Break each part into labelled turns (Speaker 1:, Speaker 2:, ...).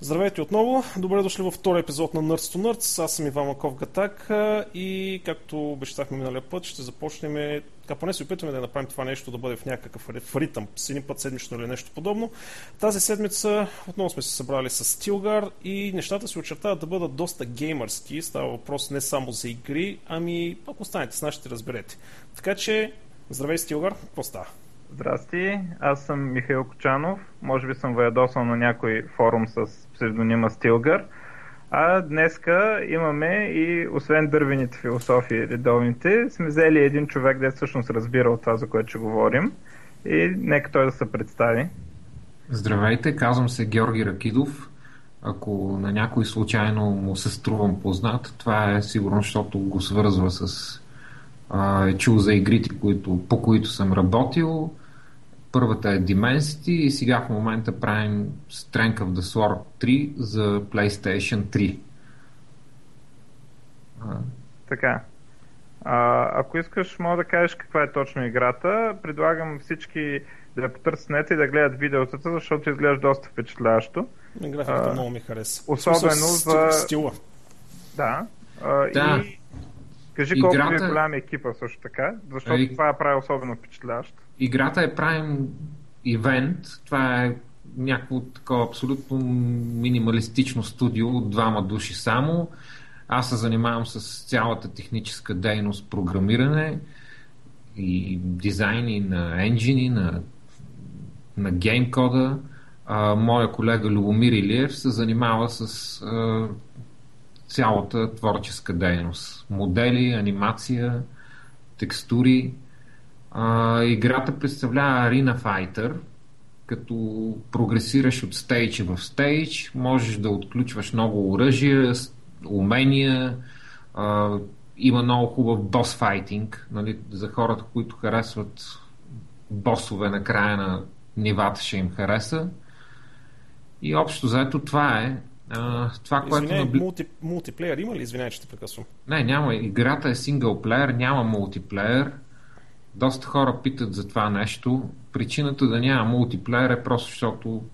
Speaker 1: Здравейте отново, добре дошли във втори епизод на Nerds to Nerds. Аз съм Иван Маков Гатак и както обещахме миналия път, ще започнем, така поне се опитваме да направим това нещо да бъде в някакъв ритъм, с един път седмично или нещо подобно. Тази седмица отново сме се събрали с Стилгар и нещата се очертават да бъдат доста геймърски. Става въпрос не само за игри, ами ако останете с нас ще разберете. Така че, здравей Стилгар, какво става?
Speaker 2: Здрасти, аз съм Михаил Кочанов. Може би съм ваядосал на някой форум с псевдонима Стилгър. А днеска имаме и освен дървените философии, редовните, сме взели един човек, да всъщност разбира от това, за което ще говорим. И нека той да се представи.
Speaker 3: Здравейте, казвам се Георги Ракидов. Ако на някой случайно му се струвам познат, това е сигурно, защото го свързва с е чул за игрите, които, по които съм работил. Първата е Dimensity и сега в момента правим Strength of the Sword 3 за PlayStation 3.
Speaker 2: А. Така. А, ако искаш, мога да кажеш каква е точно играта. Предлагам всички да я потърсят нета и да гледат видеотата, защото изглежда доста впечатляващо.
Speaker 1: Графиката много ми хареса.
Speaker 2: Особено за...
Speaker 1: Стила.
Speaker 2: Да. А, да. И Кажи Играта... колко е голям екипа също така, защото и... това прави особено впечатляващо.
Speaker 3: Играта е правим ивент, това е някакво такова абсолютно минималистично студио от двама души само. Аз се занимавам с цялата техническа дейност, програмиране и дизайни на енджини, на, на геймкода. А, моя колега Любомир Илиев се занимава с а, цялата творческа дейност. Модели, анимация, текстури. А, играта представлява Arena Fighter, като прогресираш от стейдж в стейдж, можеш да отключваш много оръжия, умения, а, има много хубав бос файтинг, нали, за хората, които харесват босове на края на нивата ще им хареса. И общо заето това е. А, това,
Speaker 1: Извиняй, което... мулти, мултиплеер има ли? Извинявай, че те прекъсвам.
Speaker 3: Не, няма. Играта е синглплеер, няма мултиплеер. Доста хора питат за това нещо. Причината да няма мултиплеер е просто защото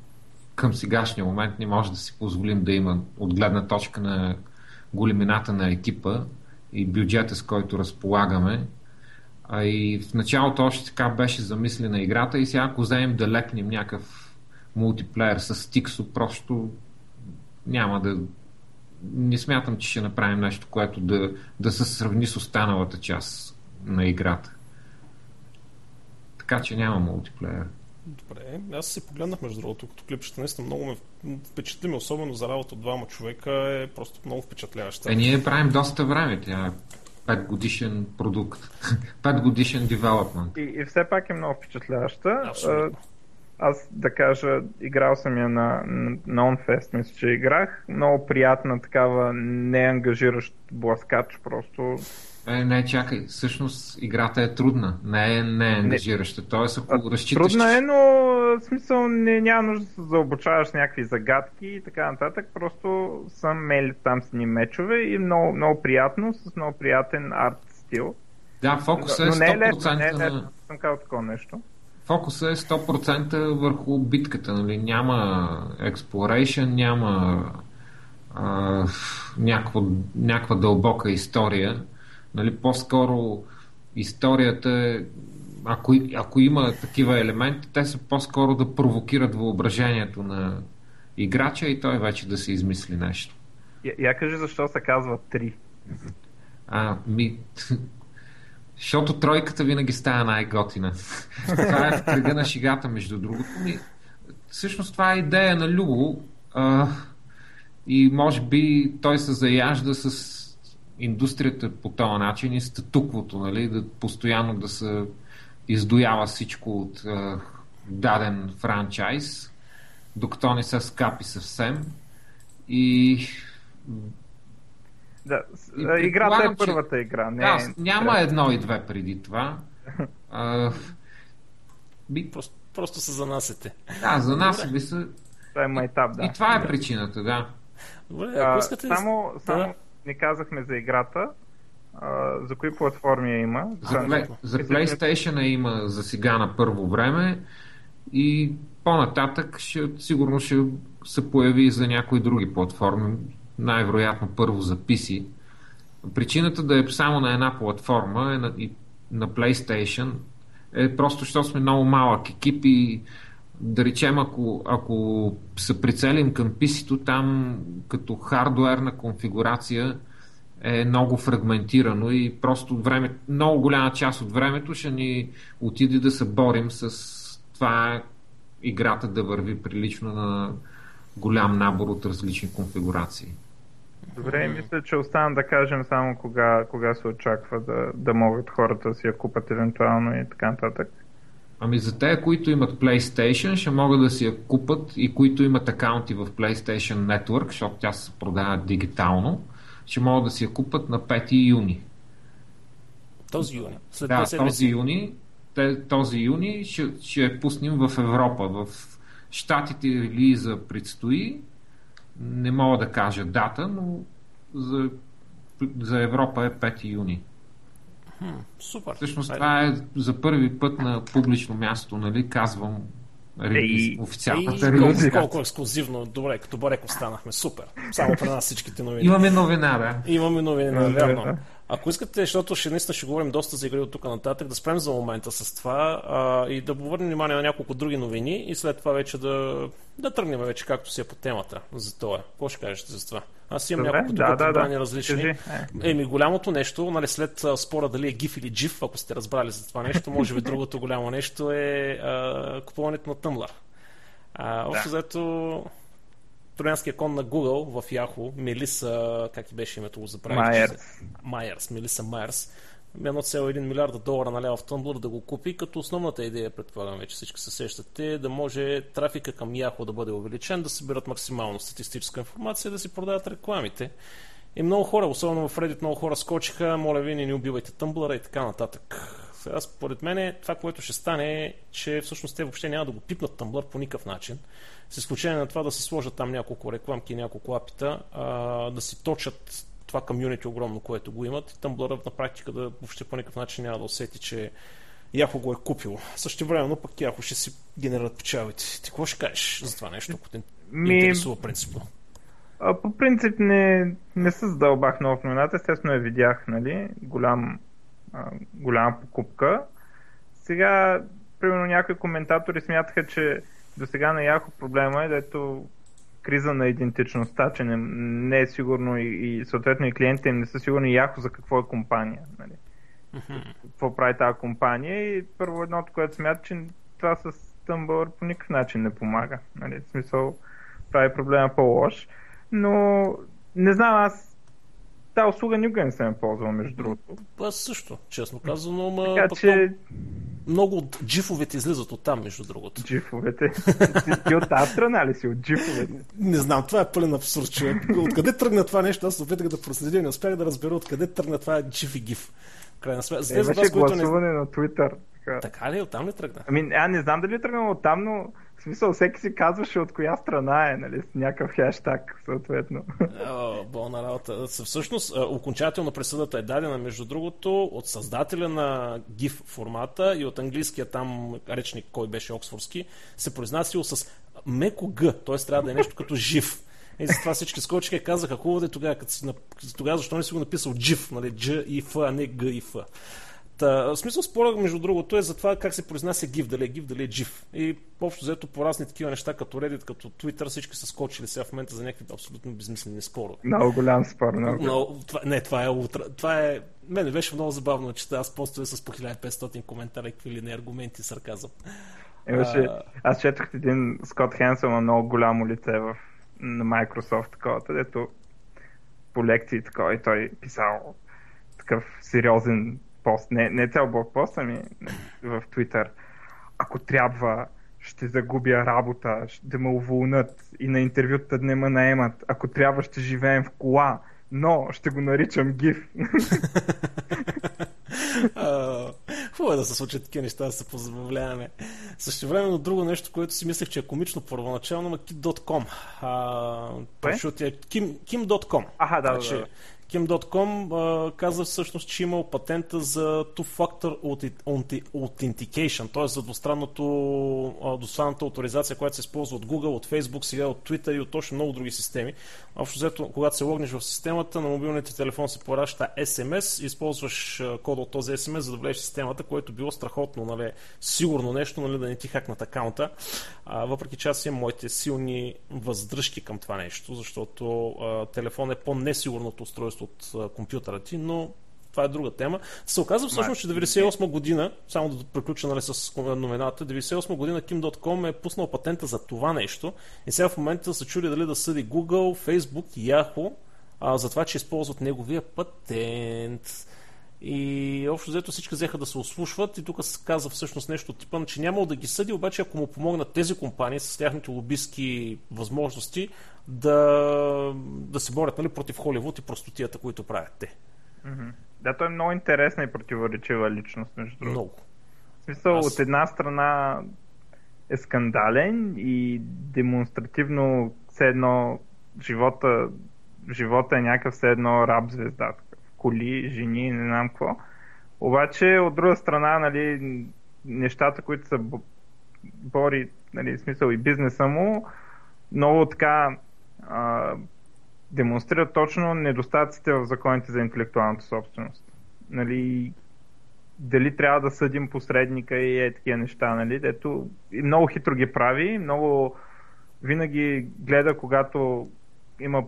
Speaker 3: към сегашния момент не може да си позволим да има от гледна точка на големината на екипа и бюджета, с който разполагаме. А и в началото още така беше замислена играта и сега ако вземем да лекнем някакъв мултиплеер с Стиксо, просто няма да. Не смятам, че ще направим нещо, което да, да се сравни с останалата част на играта. Така че няма мултиплеер.
Speaker 1: Добре, аз се погледнах между другото, като клипчета, наистина много ме впечатли ме, особено за работа от двама човека е просто много впечатляваща.
Speaker 3: Е, ние правим доста време, тя е 5 годишен продукт, 5 годишен девелопмент.
Speaker 2: И, и все пак е много впечатляваща.
Speaker 1: Абсолютно
Speaker 2: аз да кажа, играл съм я на, на OnFest, мисля, че играх. Много приятна такава неангажиращ бласкач, просто.
Speaker 3: Е, не, чакай, всъщност играта е трудна, не е не ангажираща. Тоест, ако разчиташ...
Speaker 2: Трудна е, но в смисъл не, няма нужда да се заобучаваш някакви загадки и така нататък. Просто съм мели там с ни мечове и много, много приятно, с много приятен арт стил.
Speaker 3: Да, фокусът е 100%
Speaker 2: но не е лесно, не е лесно, съм казал такова нещо
Speaker 3: фокуса е 100% върху битката. Нали? Няма exploration, няма а, някаква, някаква дълбока история. Нали? По-скоро историята е ако, ако има такива елементи, те са по-скоро да провокират въображението на играча и той вече да се измисли нещо.
Speaker 2: Я, я кажи защо се казва 3.
Speaker 3: А, ми, защото тройката винаги става най-готина. това е в кръга на шигата, между другото. Ми, всъщност това е идея на Любо а, и може би той се заяжда с индустрията по този начин и статуквото, нали, да постоянно да се издоява всичко от а, даден франчайз, докато не се скапи съвсем. И
Speaker 2: да, и играта е първата че... игра. Не,
Speaker 3: да, няма едно и две преди това. а,
Speaker 1: би... просто, просто се занасяте.
Speaker 3: Да, занасяме се.
Speaker 2: Това е майтап, да.
Speaker 3: И това е причината, да.
Speaker 1: Добре, ако искате...
Speaker 2: А, само, само да. не казахме за играта. А, за кои платформи я има?
Speaker 3: За, за PlayStation я има за сега на първо време и по-нататък ще, сигурно ще се появи и за някои други платформи, най-вероятно първо за PC. Причината да е само на една платформа е на, и на PlayStation е просто, защото сме много малък екип и да речем, ако, ако се прицелим към PC-то, там като хардуерна конфигурация е много фрагментирано и просто време, много голяма част от времето ще ни отиде да се борим с това играта да върви прилично на голям набор от различни конфигурации.
Speaker 2: Добре, мисля, че остана да кажем само кога, кога се очаква да, да могат хората да си я купат евентуално и така нататък.
Speaker 3: Ами за те, които имат PlayStation, ще могат да си я купат и които имат акаунти в PlayStation Network, защото тя се продава дигитално, ще могат да си я купат на 5 юни.
Speaker 1: Този юни. След
Speaker 3: да, този юни, този юни ще, ще я пуснем в Европа. В Штатите релиза предстои. Не мога да кажа дата, но за, за Европа е 5 юни.
Speaker 1: Хм, супер.
Speaker 3: Всъщност това е за първи път на публично място, нали, казвам релиз, официалната
Speaker 1: Ей, колко, колко ексклюзивно, добре, като Бареков станахме, супер. Само при нас всичките новини.
Speaker 3: Имаме новина, да.
Speaker 1: Имаме новина, вярно. Ако искате, защото ще наистина ще говорим доста за игри от тук нататък, да спрем за момента с това а, и да обърнем внимание на няколко други новини и след това вече да, да тръгнем вече както си е по темата за това. Какво ще кажете за това? Аз имам Добре, няколко да, да, да. различни. Кажи. Еми, голямото нещо, нали, след спора дали е GIF или GIF, ако сте разбрали за това нещо, може би другото голямо нещо е а, купуването на Tumblr. А, общо да. заето троянския кон на Google в Yahoo, Мелиса, как и беше името го забравих?
Speaker 2: Майерс.
Speaker 1: Майерс, Мелиса Майерс. 1,1 милиарда долара налява в Tumblr да го купи, като основната идея, предполагам вече всички се сещате, да може трафика към Yahoo да бъде увеличен, да събират максимално статистическа информация, да си продават рекламите. И много хора, особено в Reddit, много хора скочиха, моля ви, не ни убивайте Tumblr и така нататък. Сега, според мен, това, което ще стане е, че всъщност те въобще няма да го пипнат Tumblr по никакъв начин с изключение на това да се сложат там няколко рекламки, няколко апита, а, да си точат това комюнити огромно, което го имат Tumblr на практика да въобще по никакъв начин няма да усети, че Яхо го е купил. Също време, но пък Яхо ще си генерират печалите. Ти какво ще кажеш за това нещо, ако те Ми... интересува принципно?
Speaker 2: А, по принцип не, не се задълбах в новината. Естествено я видях, нали? Голям, а, голяма покупка. Сега, примерно, някои коментатори смятаха, че до сега на Яхо проблема е, дето криза на идентичността, че не, не е сигурно и, и съответно и клиентите не са сигурни Яхо за какво е компания. Нали? Mm-hmm. Какво прави тази компания и първо едното, което смята, че това с Tumblr по никакъв начин не помага. Нали? В смисъл прави проблема по-лош. Но не знам, аз тази услуга никога не съм ползвал, между другото.
Speaker 1: Аз също, честно казано, ма така, че... много от джифовете излизат от там, между другото.
Speaker 2: Джифовете? Ти от тази страна ли си, от джифовете?
Speaker 1: Не знам, това е пълен абсурд, човек. Откъде тръгна това нещо? Аз опитах да проследя, не успях да разбера откъде тръгна това джиф и гиф.
Speaker 2: Крайна сметка. За тези, гласуване не... на Twitter.
Speaker 1: Така. така ли? Оттам ли тръгна?
Speaker 2: Ами, аз не знам дали е тръгнал оттам, но смисъл, всеки си казваше от коя страна е, нали, с някакъв хештаг, съответно.
Speaker 1: О, болна работа. Всъщност, окончателно присъдата е дадена, между другото, от създателя на GIF формата и от английския там речник, кой беше оксфордски, се произнасял с меко Г, т.е. трябва да е нещо като жив. И затова всички скочиха и казаха, хубаво да е тогава, тогава защо не си го написал джив, нали, Дж и Ф, а не Г и Ф. Та, в смисъл спора, между другото, е за това как се произнася GIF, дали е GIF, дали е GIF. И общо взето по разни такива неща, като Reddit, като Twitter, всички са скочили сега в момента за някакви абсолютно безмислени спорове.
Speaker 2: Много голям спор, много.
Speaker 1: Но, това, не, това е утра. Това е... Мене беше много забавно, че аз постове с по 1500 коментари, какви ли не аргументи, сарказъм.
Speaker 2: Имаше, а... Аз четох един Скот Хенсъл на много голямо лице в, на Microsoft, такова, където по лекции такова и той писал такъв сериозен пост, не, не цял блог пост, ами в Twitter. Ако трябва, ще загубя работа, да ме уволнат и на интервюта не ме наемат. Ако трябва, ще живеем в кола, но ще го наричам ГИФ.
Speaker 1: Хубаво е да се случат такива неща, да се позабавляваме. Също време друго нещо, което си мислех, че е комично първоначално, на Kit.com. Kim, Kim.com.
Speaker 2: Аха, да, значи, да, да.
Speaker 1: Kim.com каза всъщност, че имал патента за Two-Factor Authentication, т.е. за двустранната авторизация, която се използва от Google, от Facebook, сега от Twitter и от точно много други системи. Общо взето, когато се логнеш в системата, на мобилните телефон се пораща SMS, използваш кода от този SMS, за да влезеш в системата, което било страхотно, нали, сигурно нещо, нали, да не ти хакнат акаунта. А, въпреки че аз имам моите силни въздръжки към това нещо, защото а, телефон е по-несигурното устройство от а, компютъра ти, но това е друга тема. Се оказва всъщност, че 98 година, само да приключа нали, с новината, 98 година Kim.com е пуснал патента за това нещо и сега в момента се чуди дали да съди Google, Facebook Yahoo а, за това, че използват неговия патент. И общо взето всички взеха да се ослушват и тук се каза всъщност нещо от типа, че нямало да ги съди, обаче ако му помогнат тези компании с тяхните лобистки възможности да, да се борят нали, против Холивуд и простотията, които правят те.
Speaker 2: Mm-hmm. Да, той е много интересна и противоречива личност, между другото.
Speaker 1: Много.
Speaker 2: В смисъл, Аз... от една страна е скандален и демонстративно все едно живота, живота е някакъв все едно раб звезда. Коли, жени, не знам какво. Обаче, от друга страна, нали, нещата, които са бори, нали, смисъл и бизнеса му, много така а, демонстрират точно недостатъците в законите за интелектуалната собственост. Нали, дали трябва да съдим посредника и е такива неща, нали? Ето, и много хитро ги прави, много винаги гледа, когато има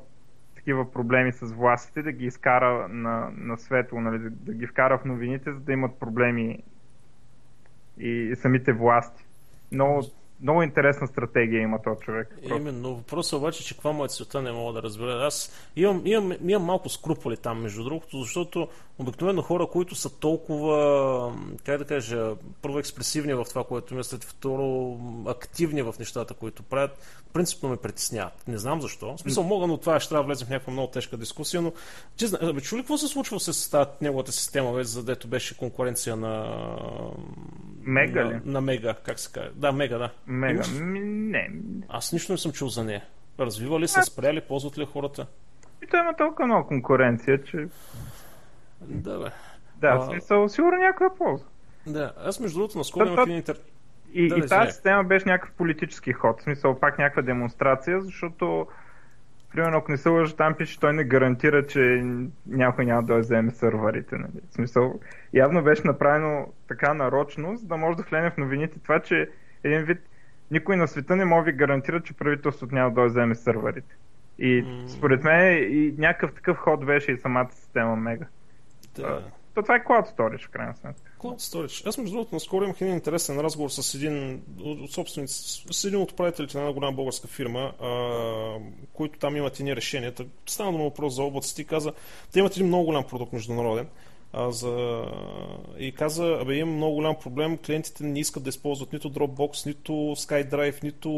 Speaker 2: такива проблеми с властите, да ги изкара на, на светло, нали? да, да ги вкара в новините, за да имат проблеми и, и самите власти. Много много интересна стратегия има този човек.
Speaker 1: Просто. Именно. Въпросът е обаче, че каква му е целта, не мога да разбера. Аз имам, имам, имам малко скруполи там, между другото, защото обикновено хора, които са толкова, как да кажа, първо експресивни в това, което мислят, второ активни в нещата, които правят, принципно ме притесняват. Не знам защо. В смисъл мога, но това ще трябва да влезем в някаква много тежка дискусия, но че, бе, чули какво се случва с тази неговата система, бе, за дето беше конкуренция на
Speaker 2: Мега
Speaker 1: ли? На, на Мега, как се казва. Да, Мега, да.
Speaker 2: Мега, не.
Speaker 1: Аз нищо не съм чул за нея. Развива ли се, спряли, ползват ли хората?
Speaker 2: И той има толкова много конкуренция, че...
Speaker 1: Да, бе.
Speaker 2: Да, в смисъл, сигурно някоя полза.
Speaker 1: Да, аз между другото наскоро имах един интер...
Speaker 2: И, да, и тази система беше някакъв политически ход, в смисъл пак някаква демонстрация, защото примерно ако не се лъжа, там пише, той не гарантира, че някой няма да вземе сървърите. Нали? В смисъл, явно беше направено така нарочно, за да може да влезе в новините това, че един вид никой на света не може да ви гарантира, че правителството няма да вземе сървърите. И според мен и някакъв такъв ход беше и самата система Мега. Да. То това е Cloud Storage, в крайна сметка.
Speaker 1: Cloud Storage. Аз, между другото, наскоро имах един интересен разговор с един от собственици, с един от управителите на една голяма българска фирма, а, които там имат едни решения. Стана на въпрос за облаците и каза, те имат един много голям продукт международен. А, за... И каза, абе има много голям проблем, клиентите не искат да използват нито Dropbox, нито SkyDrive, нито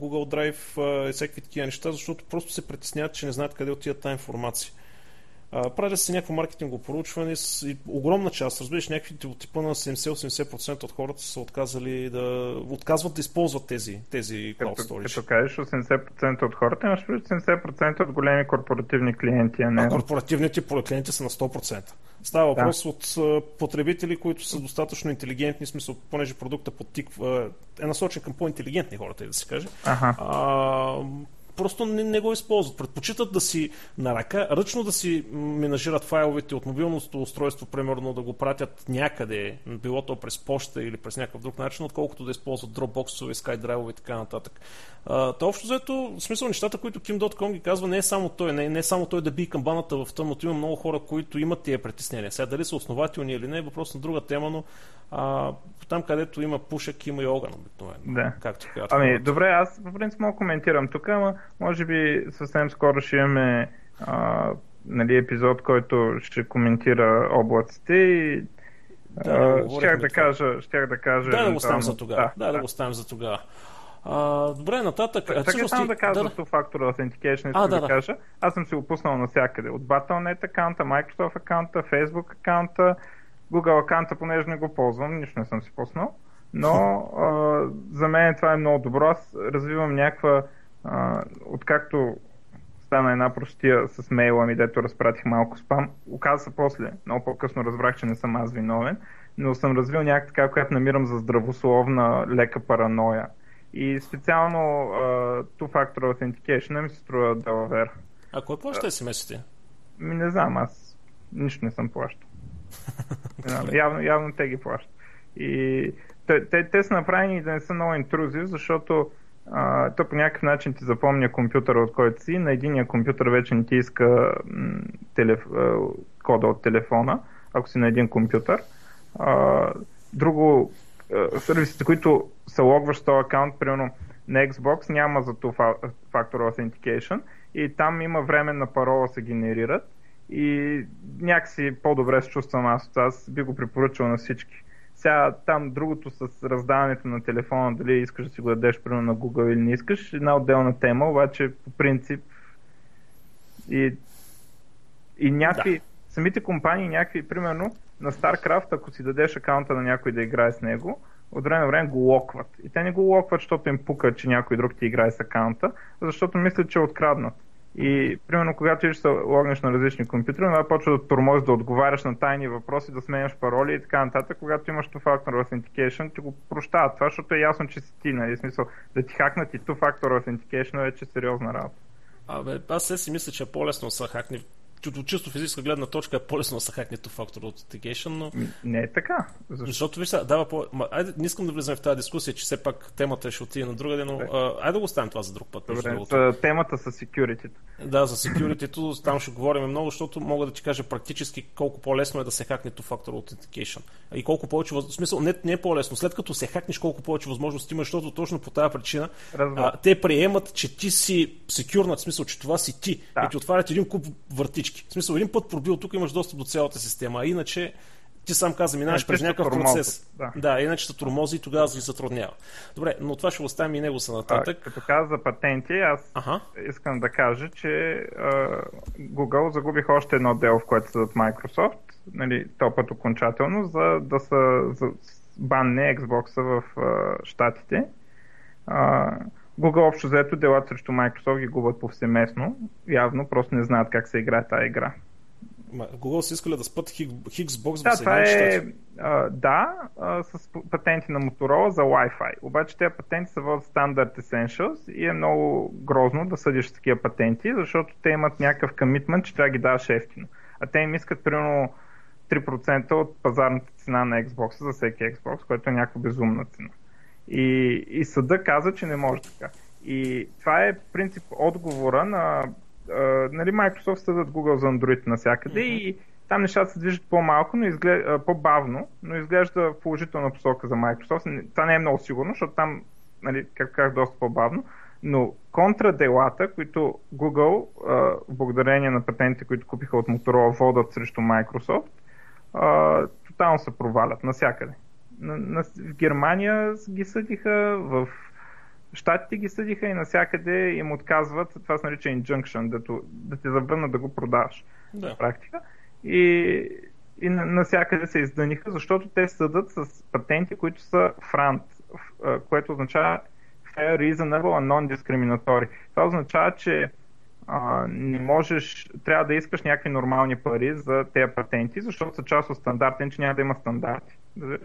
Speaker 1: Google Drive и всякакви такива неща, защото просто се притесняват, че не знаят къде отиват тази информация. Прави се някакво маркетинго проучване с и огромна част, разбираш, някакви типа на 70-80% от хората са отказали да отказват да използват тези, тези cloud storage.
Speaker 2: Като, като кажеш 80% от хората, имаш 70% от големи корпоративни клиенти, а не... А
Speaker 1: корпоративните клиенти са на 100%. Става въпрос да. от потребители, които са достатъчно интелигентни, смисъл, понеже продукта подтиква, е насочен към по-интелигентни хората, да се каже.
Speaker 2: Ага.
Speaker 1: А, просто не, не го използват. Предпочитат да си на ръка, ръчно да си менажират файловете от мобилното устройство, примерно да го пратят някъде, било то през почта или през някакъв друг начин, отколкото да използват Dropbox, SkyDrive и така нататък. Та общо взето, в смисъл нещата, които Kim.com ги казва, не е само той, не, не е само той да би камбаната в тъмното, има много хора, които имат тия притеснения. Сега дали са основателни или не е въпрос на друга тема, но а, там където има пушек, има и огън обикновено.
Speaker 2: Да.
Speaker 1: Както
Speaker 2: казват. Ами, добре, аз по принцип мога коментирам тук, ама може би съвсем скоро ще имаме а, нали, епизод, който ще коментира облаците и да, щях да, кажа, щях да кажа.
Speaker 1: Да, да го оставим за тогава. Да, да, да, да го оставим за тогава. А, добре, нататък.
Speaker 2: Така само да кажа да, да. фактора Authentication, а, да, да, да. кажа. Аз съм си го пуснал навсякъде. От Battle.net аккаунта, Microsoft аккаунта, Facebook аккаунта, Google аккаунта, понеже не го ползвам, нищо не съм си пуснал. Но а, за мен това е много добро. Аз развивам някаква, а, откакто стана една простия с мейла ми, дето разпратих малко спам. Оказа се после, много по-късно разбрах, че не съм аз виновен, но съм развил някаква, която намирам за здравословна лека параноя. И специално uh, Two-Factor Authentication ми се струва Delaware.
Speaker 1: А кой плаща SMS-ите?
Speaker 2: Ми не знам, аз нищо не съм плащал. Явно, явно те ги плащат. И те, те, те са направени да не са много интрузив, защото а, то по някакъв начин ти запомня компютъра, от който си. На единия компютър вече не ти иска м, телеф, а, кода от телефона, ако си на един компютър. А, друго, а, сервисите, които се логваш този акаунт, примерно на Xbox няма за това Factor Authentication и там има временна парола се генерират и някакси по-добре се чувствам аз. Аз би го препоръчал на всички. Сега там другото с раздаването на телефона, дали искаш да си го дадеш примерно на Google или не искаш, една отделна тема, обаче по принцип и, и някакви, да. самите компании, някакви, примерно на StarCraft, ако си дадеш акаунта на някой да играе с него, от време на време го локват. И те не го локват, защото им пука, че някой друг ти играе с акаунта, защото мислят, че е откраднат. И примерно, когато ти се логнеш на различни компютри, това почва да тормози да отговаряш на тайни въпроси, да сменяш пароли и така нататък. Когато имаш two-factor authentication, ти го прощават това, защото е ясно, че си ти, нали? Смисъл, да ти хакнат и two-factor authentication е вече сериозна работа.
Speaker 1: Абе, аз се си мисля, че е по-лесно са хакни от чисто физическа гледна точка е по-лесно да се хакне фактор authentication, но...
Speaker 2: Не е така.
Speaker 1: Защо? Защото, виж, дава по... Ма, айде, не искам да влизаме в тази дискусия, че все пак темата ще отиде на друга, но а, айде да го оставим това за друг път.
Speaker 2: Добре, темата с security.
Speaker 1: Да, за security там ще говорим много, защото мога да ти кажа практически колко по-лесно е да се хакне фактор authentication. И колко повече, в смисъл, не, не е по-лесно. След като се хакнеш, колко повече възможности имаш, защото точно по тази причина а, те приемат, че ти си секюрнат, в смисъл, че това си ти. Да. И ти отварят един куп въртички. В смисъл, един път пробил, тук имаш достъп до цялата система. А иначе ти сам каза, минаваш през някакъв процес. Да. да, иначе се тормози и тогава се затруднява. Добре, но това ще оставим и него са нататък.
Speaker 2: А, като каза за патенти, аз ага. искам да кажа, че uh, Google загубих още едно дело, в което са от Microsoft, нали, то път окончателно, за да са за банне Xbox в uh, Штатите. Uh, Google общо взето делата срещу Microsoft ги губят повсеместно. Явно просто не знаят как се играе тази игра.
Speaker 1: Google си искали да спът Xbox
Speaker 2: да, в това е, а, Да, а, с патенти на Motorola за Wi-Fi. Обаче тези патенти са в Standard Essentials и е много грозно да съдиш с такива патенти, защото те имат някакъв комитмент, че трябва да ги даваш ефтино. А те им искат примерно 3% от пазарната цена на Xbox за всеки Xbox, което е някаква безумна цена. И, и съда каза, че не може така. И това е принцип отговора на нали, Microsoft съдат Google за Android навсякъде mm-hmm. и там нещата се движат по-малко, но изглежда, по-бавно, но изглежда положителна посока за Microsoft. Това не е много сигурно, защото там, нали, как казах, доста по-бавно. Но контраделата, които Google, благодарение на патентите, които купиха от Motorola, водат срещу Microsoft, тотално се провалят навсякъде. На, на, в Германия ги съдиха, в Штатите ги съдиха и навсякъде им отказват, това се нарича injunction, да, да те забранят да го продаваш да. практика. И, и навсякъде се издъниха, защото те съдат с патенти, които са франт, което означава fair, reasonable and non-discriminatory. Това означава, че а, не можеш, трябва да искаш някакви нормални пари за тези патенти, защото са част от стандарти, че няма да има стандарти. Да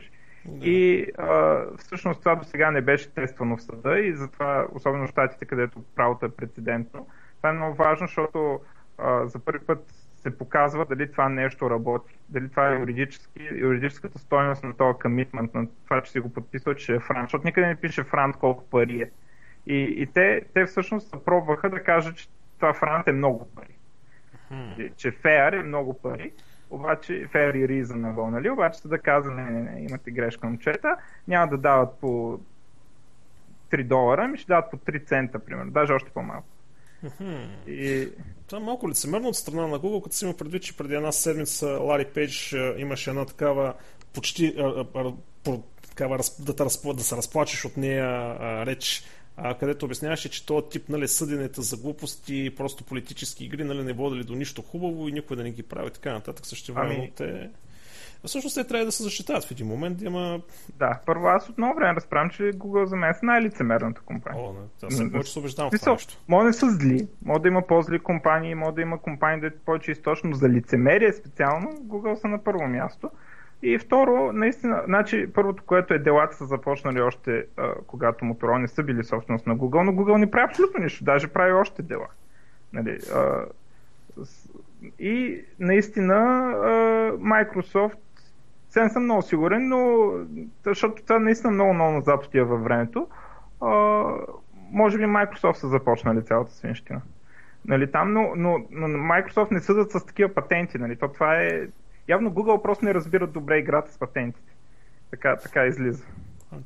Speaker 2: да. И а, всъщност това до сега не беше тествано в съда и затова, особено в щатите, където правото е прецедентно, това е много важно, защото а, за първи път се показва дали това нещо работи, дали това е юридически, юридическата стоеност на този комитмент, на това, че си го подписал, че е франт, защото никъде не пише франт колко пари е. И, и те, те всъщност се пробваха да кажат, че това франт е много пари. Hmm. Че феер е много пари обаче fair и reasonable, нали? Обаче да каза, не, не, не, имате грешка момчета, няма да дават по 3 долара, ми ще дават по 3 цента, примерно, даже още по-малко.
Speaker 1: И... Това е малко лицемерно от страна на Google, като си има предвид, че преди една седмица Лари Пейдж имаше една такава почти а, а, а, такава, да, да, да се разплачеш от нея а, реч а, където обясняваше, че този тип нали, съденето за глупости, просто политически игри нали, не водили до нищо хубаво и никой да не ги прави така нататък. Също ами... те Всъщност те трябва да се защитават в един момент, да има...
Speaker 2: Да, първо аз от много време разправям, че Google за мен са най-лицемерната компания.
Speaker 1: О, не, аз съм повече се убеждавам в това нещо.
Speaker 2: Може да са зли, може да има по-зли компании, може да има компании, да е повече източно за лицемерие специално, Google са на първо място. И второ, наистина, значи първото, което е делата са започнали още а, когато Motorola не са били собственост на Google, но Google не прави абсолютно нищо, даже прави още дела. Нали, а, и наистина а, Microsoft, сега не съм много сигурен, но защото това наистина много много назад отива във времето, а, може би Microsoft са започнали цялата свинщина. Нали, там, но, но, но Microsoft не съдат с такива патенти. Нали, то това е... Явно Google просто не разбират добре играта с патентите. Така, така излиза.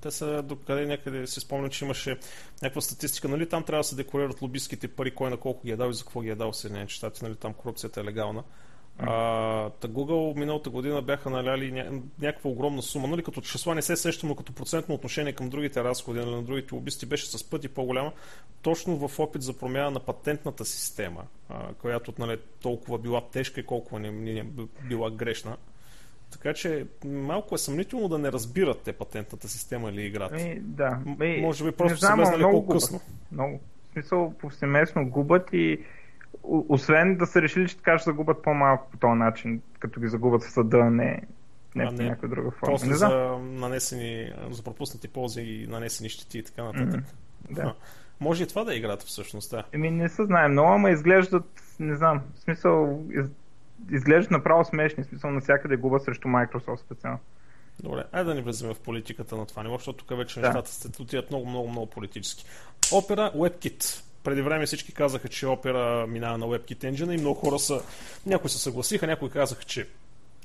Speaker 1: Те са до къде някъде си спомням, че имаше някаква статистика, нали там трябва да се декларират лобистските пари, кой на колко ги е дал и за какво ги е дал Съединените щати, нали там корупцията е легална. А, та Google миналата година бяха наляли ня... някаква огромна сума, нали като числа не се сещам, но като процентно отношение към другите разходи нали, на другите лобисти беше с пъти по-голяма, точно в опит за промяна на патентната система, а, която нали, толкова била тежка и колко не, не, не била грешна. Така че малко е съмнително да не разбират те патентната система или играта.
Speaker 2: Ми, да. Ми,
Speaker 1: може би просто са
Speaker 2: знам,
Speaker 1: влезнали по-късно.
Speaker 2: Много. В смисъл, повсеместно губят и освен да са решили, че така ще загубят по-малко по този начин, като ги загубят в съда, не, не
Speaker 1: А
Speaker 2: в
Speaker 1: не
Speaker 2: някаква друга форма.
Speaker 1: После
Speaker 2: Не
Speaker 1: за нанесени, за пропуснати ползи и нанесени щети и така нататък.
Speaker 2: Да.
Speaker 1: А, Може и това да е играта всъщност, да.
Speaker 2: Еми не се знае много, ама изглеждат, не знам, в смисъл, из, изглеждат направо смешни, в смисъл навсякъде губа срещу Microsoft специално.
Speaker 1: Добре, айде да не влезем в политиката на това ниво, защото тук вече
Speaker 2: Да.
Speaker 1: нещата се отиват много, много, много политически. Opera WebKit. Преди време всички казаха, че Opera минава на WebKit Engine и много хора са, някои се съгласиха, някои казаха, че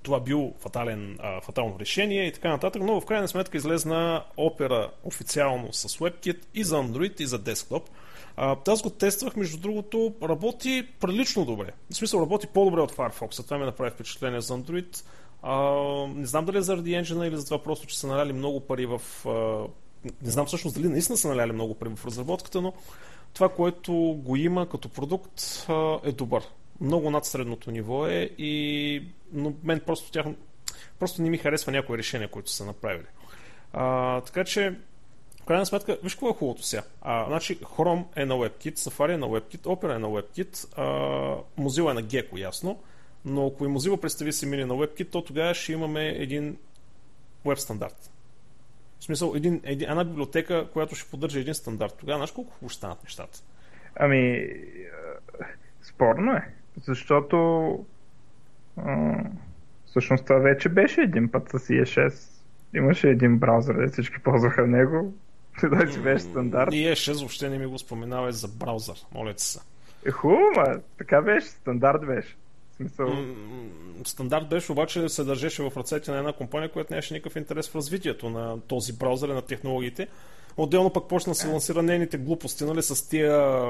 Speaker 1: това бил фатален, а, фатално решение и така нататък, но в крайна сметка излезна Opera официално с WebKit и за Android и за десктоп. А, аз го тествах, между другото, работи прилично добре. В смисъл, работи по-добре от Firefox. Това ми направи впечатление за Android. А, не знам дали е заради енджина или за това просто, че са наляли много пари в... А, не знам всъщност дали наистина са наляли много пари в разработката, но това, което го има като продукт е добър. Много над средното ниво е и но мен просто тях просто не ми харесва някои решения, които са направили. А, така че в крайна сметка, виж какво е хубавото сега. А, значи, Chrome е на WebKit, Safari е на WebKit, Opera е на WebKit, а, Mozilla е на Gecko, ясно. Но ако и Mozilla представи се мини на WebKit, то тогава ще имаме един веб стандарт. В смисъл, един, един, една библиотека, която ще поддържа един стандарт. Тогава знаеш колко хубаво ще станат нещата.
Speaker 2: Ами, е, спорно е, защото всъщност това вече беше един път с ES6. Имаше един браузър, де всички ползваха него. Той си беше стандарт.
Speaker 1: И E6 въобще не ми го споменава за браузър. Моля се.
Speaker 2: Е, хубаво, така беше, стандарт беше. Смисъл,
Speaker 1: Стандарт беше, обаче се държеше в ръцете на една компания, която нямаше никакъв интерес в развитието на този браузър и на технологиите. Отделно пък почна да се лансира нейните глупости, нали, с тия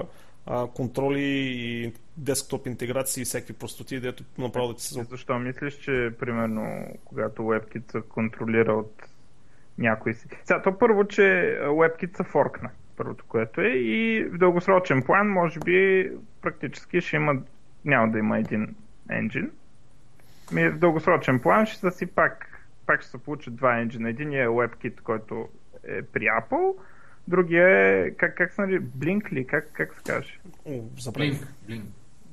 Speaker 1: а, контроли и десктоп интеграции и всякакви простоти, дето направо да ти се...
Speaker 2: защо мислиш, че примерно когато WebKit се контролира от някой си. Сега, то първо, че WebKit се форкна. Първото, което е. И в дългосрочен план, може би, практически ще има, няма да има един енджин. Ми, в дългосрочен план ще са си пак, пак ще се получат два енджина. Единият е WebKit, който е при Apple, другия е, как, как се нарича, Blink ли? Как, как се каже?
Speaker 3: Блинк, блинк.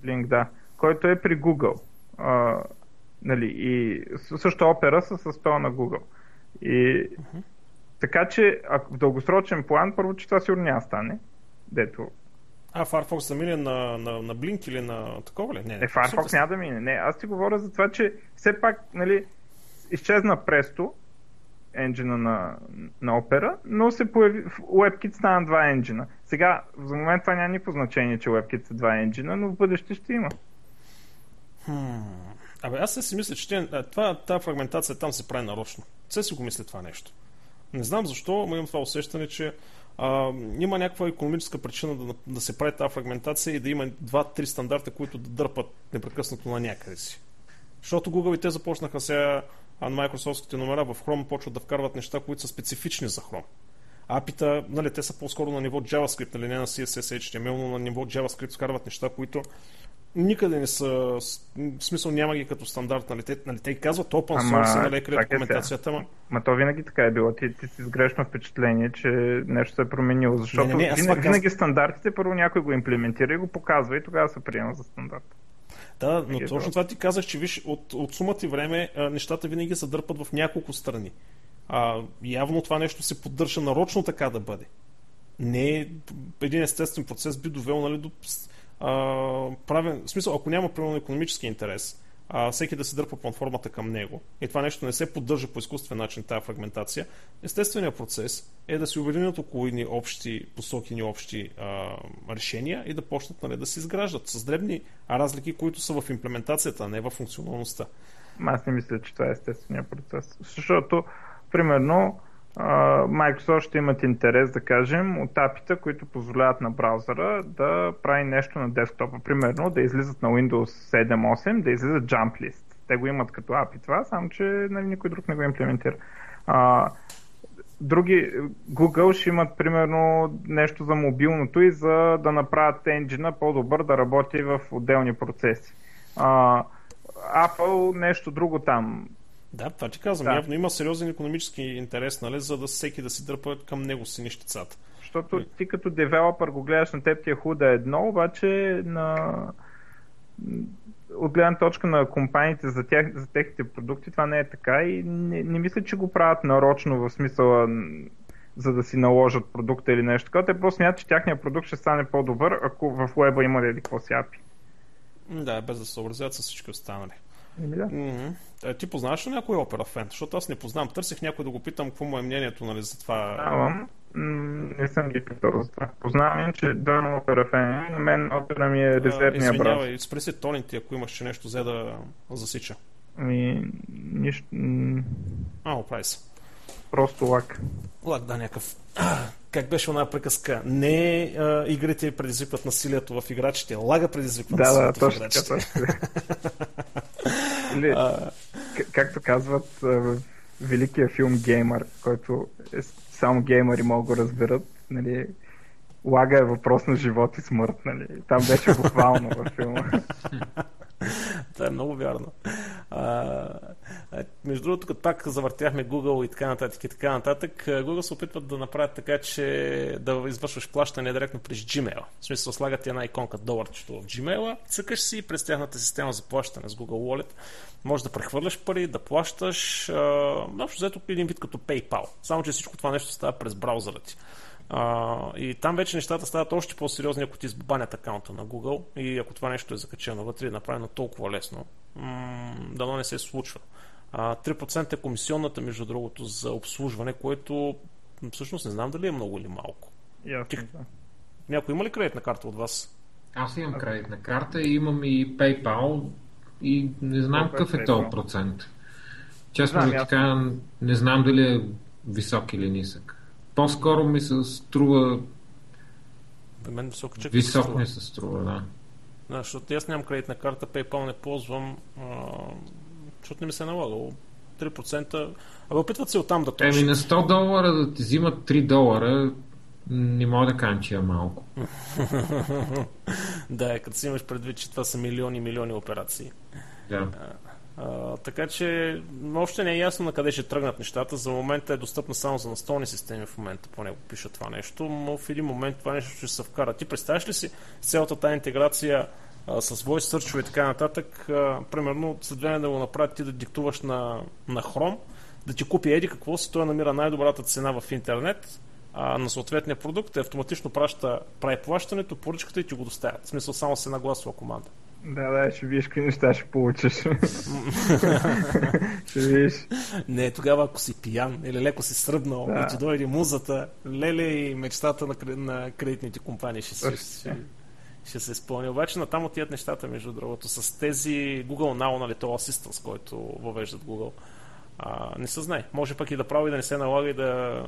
Speaker 2: Blink, да, който е при Google. А, нали, и също опера са с това на Google. И така че ако в дългосрочен план, първо, че това сигурно няма стане. Дето.
Speaker 1: А, Firefox да мине на, на, на Blink или на такова ли? Не,
Speaker 2: Е, Firefox няма да мине. Не, аз ти говоря за това, че все пак, нали, изчезна Presto, енджина на, на Opera, но се появи, в WebKit стана два енджина. Сега, за момент това няма никакво значение, че WebKit са два енджина, но в бъдеще ще има.
Speaker 1: Хм. Абе, аз се си мисля, че това, тази фрагментация там се прави нарочно. Все си го мисля това нещо. Не знам защо, но имам това усещане, че а, има някаква економическа причина да, да се прави тази фрагментация и да има два-три стандарта, които да дърпат непрекъснато на някъде си. Защото Google и те започнаха сега а, на Microsoftските номера в Chrome почват да вкарват неща, които са специфични за Chrome. Апита, нали, те са по-скоро на ниво JavaScript, нали, не на CSS, HTML, но на ниво JavaScript вкарват неща, които никъде не са, в смисъл няма ги като стандарт, нали? Те, нали, те казват open source, ама, нали, където документацията, ма...
Speaker 2: Ма то винаги така е било. Ти, ти си с грешно впечатление, че нещо се е променило, защото не, не, не, винаги, винаги стандартите първо някой го имплементира и го показва и тогава се приема за стандарт.
Speaker 1: Да, но точно това ти казах, че виж, от, от сумата и време нещата винаги се дърпат в няколко страни. А, явно това нещо се поддържа нарочно така да бъде. Не е един естествен процес би довел нали, до правен, в смисъл, ако няма примерно економически интерес, а, всеки да се дърпа платформата към него и това нещо не се поддържа по изкуствен начин, тази фрагментация, естественият процес е да се обединят около едни общи посоки, ни общи а, решения и да почнат нали, да се изграждат с дребни разлики, които са в имплементацията, а не в функционалността.
Speaker 2: Аз не мисля, че това е естественият процес. Защото, примерно, Microsoft ще имат интерес, да кажем, от апита, които позволяват на браузъра да прави нещо на десктопа. Примерно да излизат на Windows 7.8, да излизат Jump List. Те го имат като апи това, само че нали, никой друг не го имплементира. А, други, Google ще имат примерно нещо за мобилното и за да направят енджина по-добър да работи в отделни процеси. А, Apple нещо друго там
Speaker 1: да, това ти казвам. Да. Явно има сериозен економически интерес, нали, за да всеки да си дърпа към него си нещицата.
Speaker 2: Защото ти като девелопър го гледаш на теб ти е худа едно, обаче на от гледна точка на компаниите за, тях, за техните продукти това не е така и не, не мисля, че го правят нарочно в смисъла за да си наложат продукта или нещо такова. Те просто смятат, че тяхният продукт ще стане по-добър, ако в веба има или какво си API.
Speaker 1: Да, без да се съобразят с всички останали.
Speaker 2: Еми да. Mm-hmm.
Speaker 1: ти познаваш ли някой опера фен? Защото аз не познавам. Търсих някой да го питам какво му е мнението нали, за това.
Speaker 2: Познавам. Не съм ги питал за това. Познавам, че да, опера фен. На мен опера ми е резервния брат.
Speaker 1: Извинявай, спри си тоните, ако имаш че нещо взе да засича.
Speaker 2: Ами, нищо...
Speaker 1: А, оправи се.
Speaker 2: Просто лак.
Speaker 1: Лак, да, някакъв как беше една приказка? Не а, игрите предизвикват насилието в играчите, лага предизвиква
Speaker 2: да,
Speaker 1: насилието
Speaker 2: да, в играчите. Или, а... както казват в великия филм Геймър, който е, само геймъри могат го разберат, нали, лага е въпрос на живот и смърт. Нали. Там беше буквално във филма.
Speaker 1: Това е много вярно. А, между другото, като пак завъртяхме Google и така нататък и така нататък, Google се опитват да направят така, че да извършваш плащане директно през Gmail. В смисъл, слагат една иконка доларчето в Gmail, цъкаш си през тяхната система за плащане с Google Wallet. Може да прехвърляш пари, да плащаш. Общо взето един вид като PayPal. Само, че всичко това нещо става през браузъра ти. А, и там вече нещата стават още по-сериозни, ако ти избанят акаунта на Google и ако това нещо е закачено вътре и е направено толкова лесно. М- дано не се случва. А, 3% е комисионната, между другото, за обслужване, което всъщност не знам дали е много или малко.
Speaker 2: Ясно, да.
Speaker 1: Някой има ли кредитна карта от вас?
Speaker 3: Аз имам кредитна карта и имам и PayPal и не знам какъв е този процент. Честно ви така, не знам дали е висок или нисък. По-скоро ми се струва...
Speaker 1: При мен висок чек
Speaker 3: Висок ми се струва, да.
Speaker 1: Да, защото аз нямам кредитна карта, PayPal не ползвам, а, защото не ми се е налагало. 3%. Абе, опитват се оттам да
Speaker 3: точат. Еми на 100 долара да ти взимат 3 долара, не мога да кажа, че е малко.
Speaker 1: да, като си имаш предвид, че това са милиони милиони операции.
Speaker 3: Да.
Speaker 1: А, така че още не е ясно на къде ще тръгнат нещата. За момента е достъпна само за настолни системи в момента, поне го пиша това нещо, но в един момент това нещо ще се вкара. Ти представяш ли си цялата тази интеграция а, с voice search и така нататък, а, примерно след време да го направят ти да диктуваш на, на Chrome, да ти купи еди какво си, той намира най-добрата цена в интернет, а, на съответния продукт, автоматично праща, прави плащането, поръчката и ти го доставят. В смисъл само с една гласова команда.
Speaker 2: Да, да, ще видиш какви неща ще получиш. ще видиш.
Speaker 1: Не, тогава ако си пиян или леко си сръбнал да. ти дойде музата, леле и мечтата на, на кредитните компании ще, ще, ще, ще се изпълни. Обаче на там отият нещата, между другото, с тези Google Now, нали, това Assistant, който въвеждат Google. А, не се знае. Може пък и да прави да не се налага и да,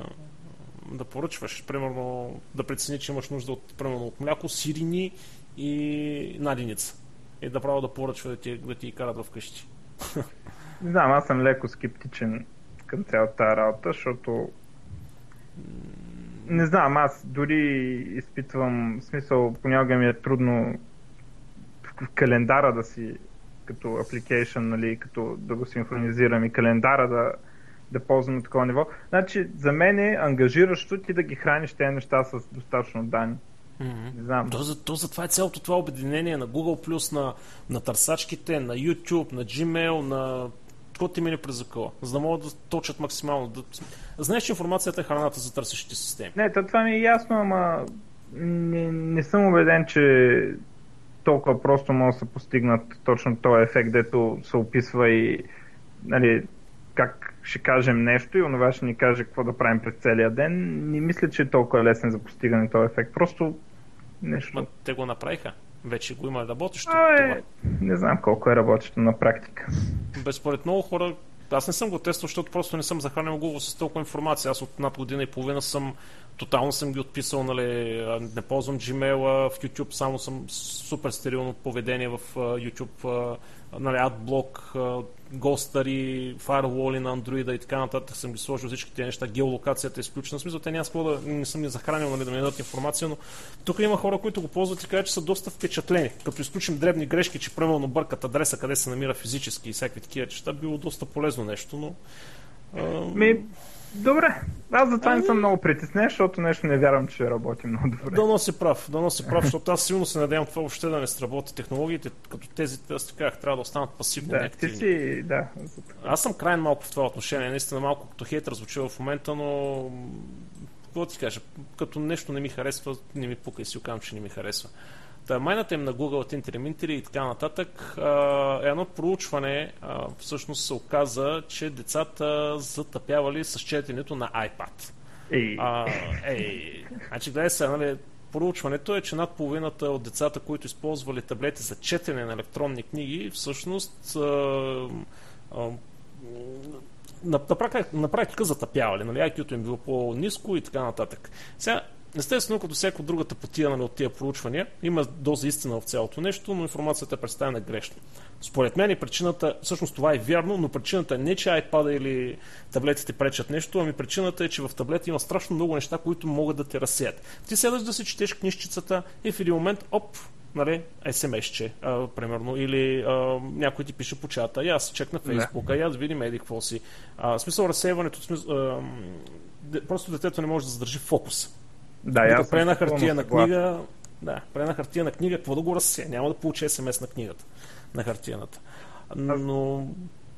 Speaker 1: да поръчваш. Примерно да прецени, че имаш нужда от, примерно, от мляко, сирини и наденица и да право да поръчва да ти, да ти карат вкъщи.
Speaker 2: Не знам, аз съм леко скептичен към цялата работа, защото не знам, аз дори изпитвам смисъл, понякога ми е трудно в календара да си като application, нали, като да го синхронизирам и календара да, да ползвам на такова ниво. Значи, за мен е ангажиращо ти да ги храниш тези неща с достатъчно данни.
Speaker 1: Mm-hmm.
Speaker 2: Не знам.
Speaker 1: То, за, то затова е цялото това обединение на Google+, на, на търсачките, на YouTube, на Gmail, на какво ти мине през закъла, за да могат да точат максимално. Да... Знаеш, че информацията е храната за търсещите системи.
Speaker 2: Не, то това ми е ясно, ама не, не съм убеден, че толкова просто може да се постигнат точно този ефект, дето се описва и нали, как ще кажем нещо и онова ще ни каже какво да правим през целия ден. Не мисля, че е толкова лесен за постигане този ефект. Просто нещо.
Speaker 1: Ма, те го направиха. Вече го има работещо.
Speaker 2: А, е, не знам колко е работещо на практика.
Speaker 1: Безспоред много хора, аз не съм го тествал, защото просто не съм захранил Google с толкова информация. Аз от над година и половина съм тотално съм ги отписал, нали, не ползвам Gmail, в YouTube само съм супер стерилно поведение в YouTube, нали, AdBlock, гостари, фаерволи на Android и така нататък съм ги сложил всички тези неща, геолокацията е изключена. Смисъл, те няма да не съм ги захранил, нали, да ми дадат информация, но тук има хора, които го ползват и казват, че са доста впечатлени. Като изключим дребни грешки, че примерно бъркат адреса, къде се намира физически и всякакви такива неща, било доста полезно нещо, но
Speaker 2: Ми, добре. Аз затова не съм много притеснен, защото нещо не вярвам, че работи много добре.
Speaker 1: Да носи прав, да носи прав, защото аз силно се надявам това въобще да не сработи технологиите, като тези, аз ти казах, трябва да останат пасивно
Speaker 2: Да, ти си, да.
Speaker 1: Аз съм крайен малко в това отношение, наистина малко като хейтър звучи в момента, но какво ти кажа, като нещо не ми харесва, не ми пука и си оказвам, че не ми харесва. Та, майната им на Google Интери Минтери и така нататък, а, едно проучване а, всъщност се оказа, че децата затъпявали с четенето на iPad.
Speaker 2: Ей,
Speaker 1: А, ей, значи гледай се, нали, проучването е, че над половината от децата, които използвали таблети за четене на електронни книги, всъщност а, а, на, на, практика, на практика затъпявали. Нали, IQ-то им било по-низко и така нататък. Сега, естествено, като всяко друга тъпотия нали, от тия проучвания, има доза истина в цялото нещо, но информацията е представена грешно. Според мен и причината, всъщност това е вярно, но причината е не, че iPad или таблетите пречат нещо, ами причината е, че в таблета има страшно много неща, които могат да те разсеят. Ти седаш да си четеш книжчицата и в един момент, оп, нали, SMS-че, а, примерно, или а, някой ти пише по чата, и аз чекна Фейсбука, и аз видим еди какво си. А, смисъл разсейването, в смисъл, а, просто детето не може да задържи фокус.
Speaker 2: Да,
Speaker 1: Докато
Speaker 2: аз
Speaker 1: пре
Speaker 2: съм
Speaker 1: на
Speaker 2: напълно
Speaker 1: хартия на книга, да, пре на хартия на книга, какво да го разсея? Няма да получи СМС на книгата, на хартияната. Но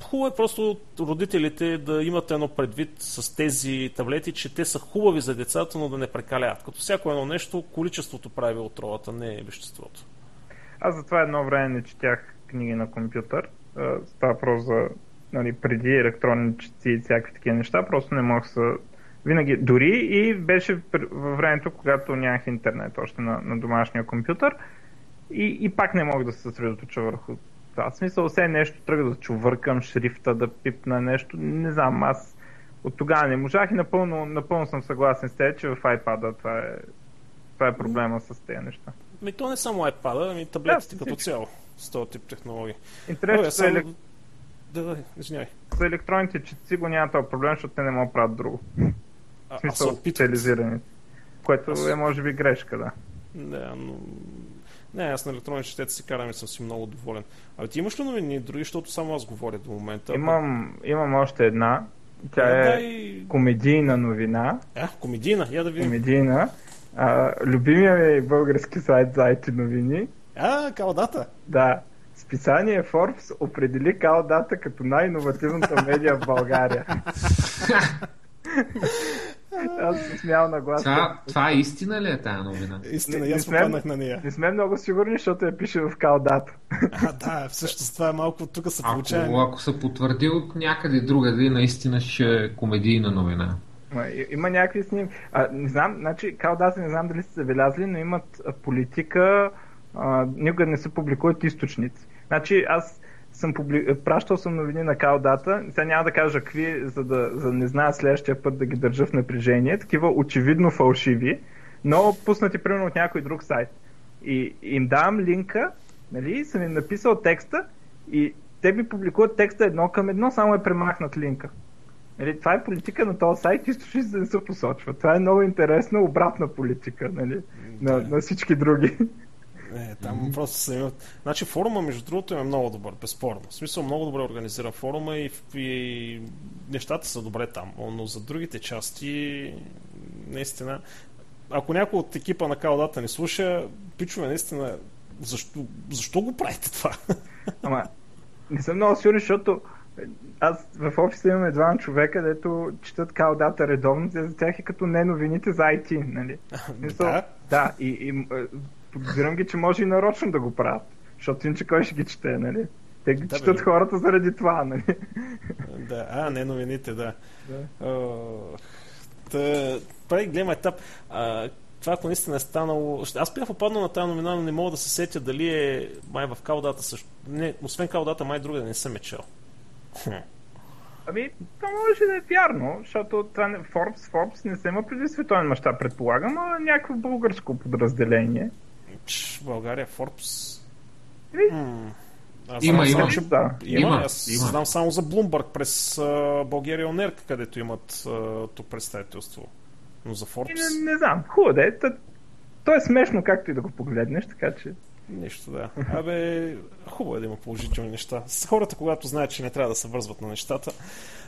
Speaker 1: хубаво е просто родителите да имат едно предвид с тези таблети, че те са хубави за децата, но да не прекаляват. Като всяко едно нещо, количеството прави отровата, не е веществото.
Speaker 2: Аз затова едно време не четях книги на компютър. Става въпрос за нали, преди електронни четци и всякакви такива неща. Просто не мога да винаги, дори и беше във времето, когато нямах интернет още на, на домашния компютър и, и пак не мога да се съсредоточа върху това. В смисъл, все нещо тръгва да чувъркам шрифта, да пипна нещо. Не знам, аз от тогава не можах и напълно, напълно съм съгласен с теб, че в iPad това е, това е проблема с тези неща.
Speaker 1: Ми то не само iPad, ами таблетите
Speaker 2: Да,
Speaker 1: като цяло с този тип технологии.
Speaker 2: Интересно,
Speaker 1: Добре, само...
Speaker 2: елек...
Speaker 1: Да, да, извиняй.
Speaker 2: за електронните четци го няма този проблем, защото те не могат да правят друго.
Speaker 1: А,
Speaker 2: смисъл,
Speaker 1: а се опитват.
Speaker 2: специализирани. Което
Speaker 1: Аз-
Speaker 2: е може би грешка, да.
Speaker 1: Да, но... Не, аз на електронни четец си карам и съм си много доволен. А ти имаш ли новини други, защото само аз говоря до момента?
Speaker 2: Имам, имам още една. Тя е
Speaker 1: дай...
Speaker 2: комедийна новина.
Speaker 1: А, комедийна, я да видим.
Speaker 2: Комедийна. А, любимия ми български сайт за IT новини.
Speaker 1: А, калдата.
Speaker 2: Да. Списание Forbes определи Калдата като най-инновативната медия в България. Аз се смял на глас.
Speaker 3: Това, това истина ли е тази новина?
Speaker 1: Истина, аз
Speaker 2: сме-
Speaker 1: попаднах на нея.
Speaker 2: Не сме много сигурни, защото я пише в Калдата.
Speaker 1: А, да, всъщност това е малко тук се
Speaker 3: Ако,
Speaker 1: получава.
Speaker 3: ако се потвърди от някъде другаде, наистина ще е комедийна новина.
Speaker 2: Има някакви снимки. А, не знам, значи, Калдата не знам дали сте забелязали, но имат политика, а, никога не се публикуват източници. Значи, аз съм публи... пращал съм новини на Калдата, сега няма да кажа какви, за да, за не зная следващия път да ги държа в напрежение, такива очевидно фалшиви, но пуснати примерно от някой друг сайт. И им давам линка, нали, съм им написал текста и те ми публикуват текста едно към едно, само е премахнат линка. Нали, това е политика на този сайт, източници да не се посочва. Това е много интересна обратна политика нали, на, на всички други.
Speaker 1: Не, там mm-hmm. просто са имат... Значи форума, между другото, е много добър, безспорно. В смисъл, много добре организиран форума и, и нещата са добре там. Но за другите части, наистина, ако някой от екипа на Калдата не слуша, пичове, наистина, защо, защо го правите това?
Speaker 2: Ама, не съм много сигурен, защото аз в офиса имаме два човека, дето четат калдата редовно, за тях е като не новините за IT, нали?
Speaker 1: да.
Speaker 2: Да, и, и подозирам ги, че може и нарочно да го правят, защото иначе кой ще ги чете, нали? Те ги да, четат бе. хората заради това, нали?
Speaker 1: Да, а, не новините, да. да. Uh, прави голям етап. А, това ако наистина е станало... Аз бях попаднал на тази новина, но не мога да се сетя дали е май в калдата също. Не, освен калдата, май друга да не съм е чел.
Speaker 2: Ами, то може да е вярно, защото това не, Forbes, Forbes не се има преди световен мащаб, предполагам, а някакво българско подразделение.
Speaker 1: Ч, България, Forbes...
Speaker 3: М- аз има,
Speaker 1: има. Че, да. има. има. Аз има. знам само за Bloomberg през uh, България Онерк, където имат uh, тук представителство. Но за Forbes...
Speaker 2: Не, не знам. Хубаво да е. То, то е смешно както и да го погледнеш, така че...
Speaker 1: Нищо, да. Абе, хубаво е да има положителни неща. С хората, когато знаят, че не трябва да се вързват на нещата.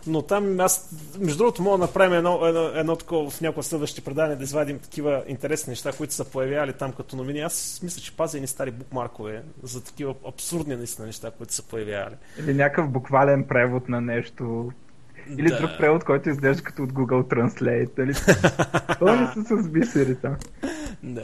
Speaker 1: Но там аз, между другото, мога да направим едно, едно, едно такова в някои следващи предания, да извадим такива интересни неща, които са появявали там като новини. Аз мисля, че пазя едни стари букмаркове за такива абсурдни наистина неща, които са появявали.
Speaker 2: Или някакъв буквален превод на нещо. Или да. друг превод, който изглежда като от Google Translate. Дали? Това не са с бисери там.
Speaker 1: Да.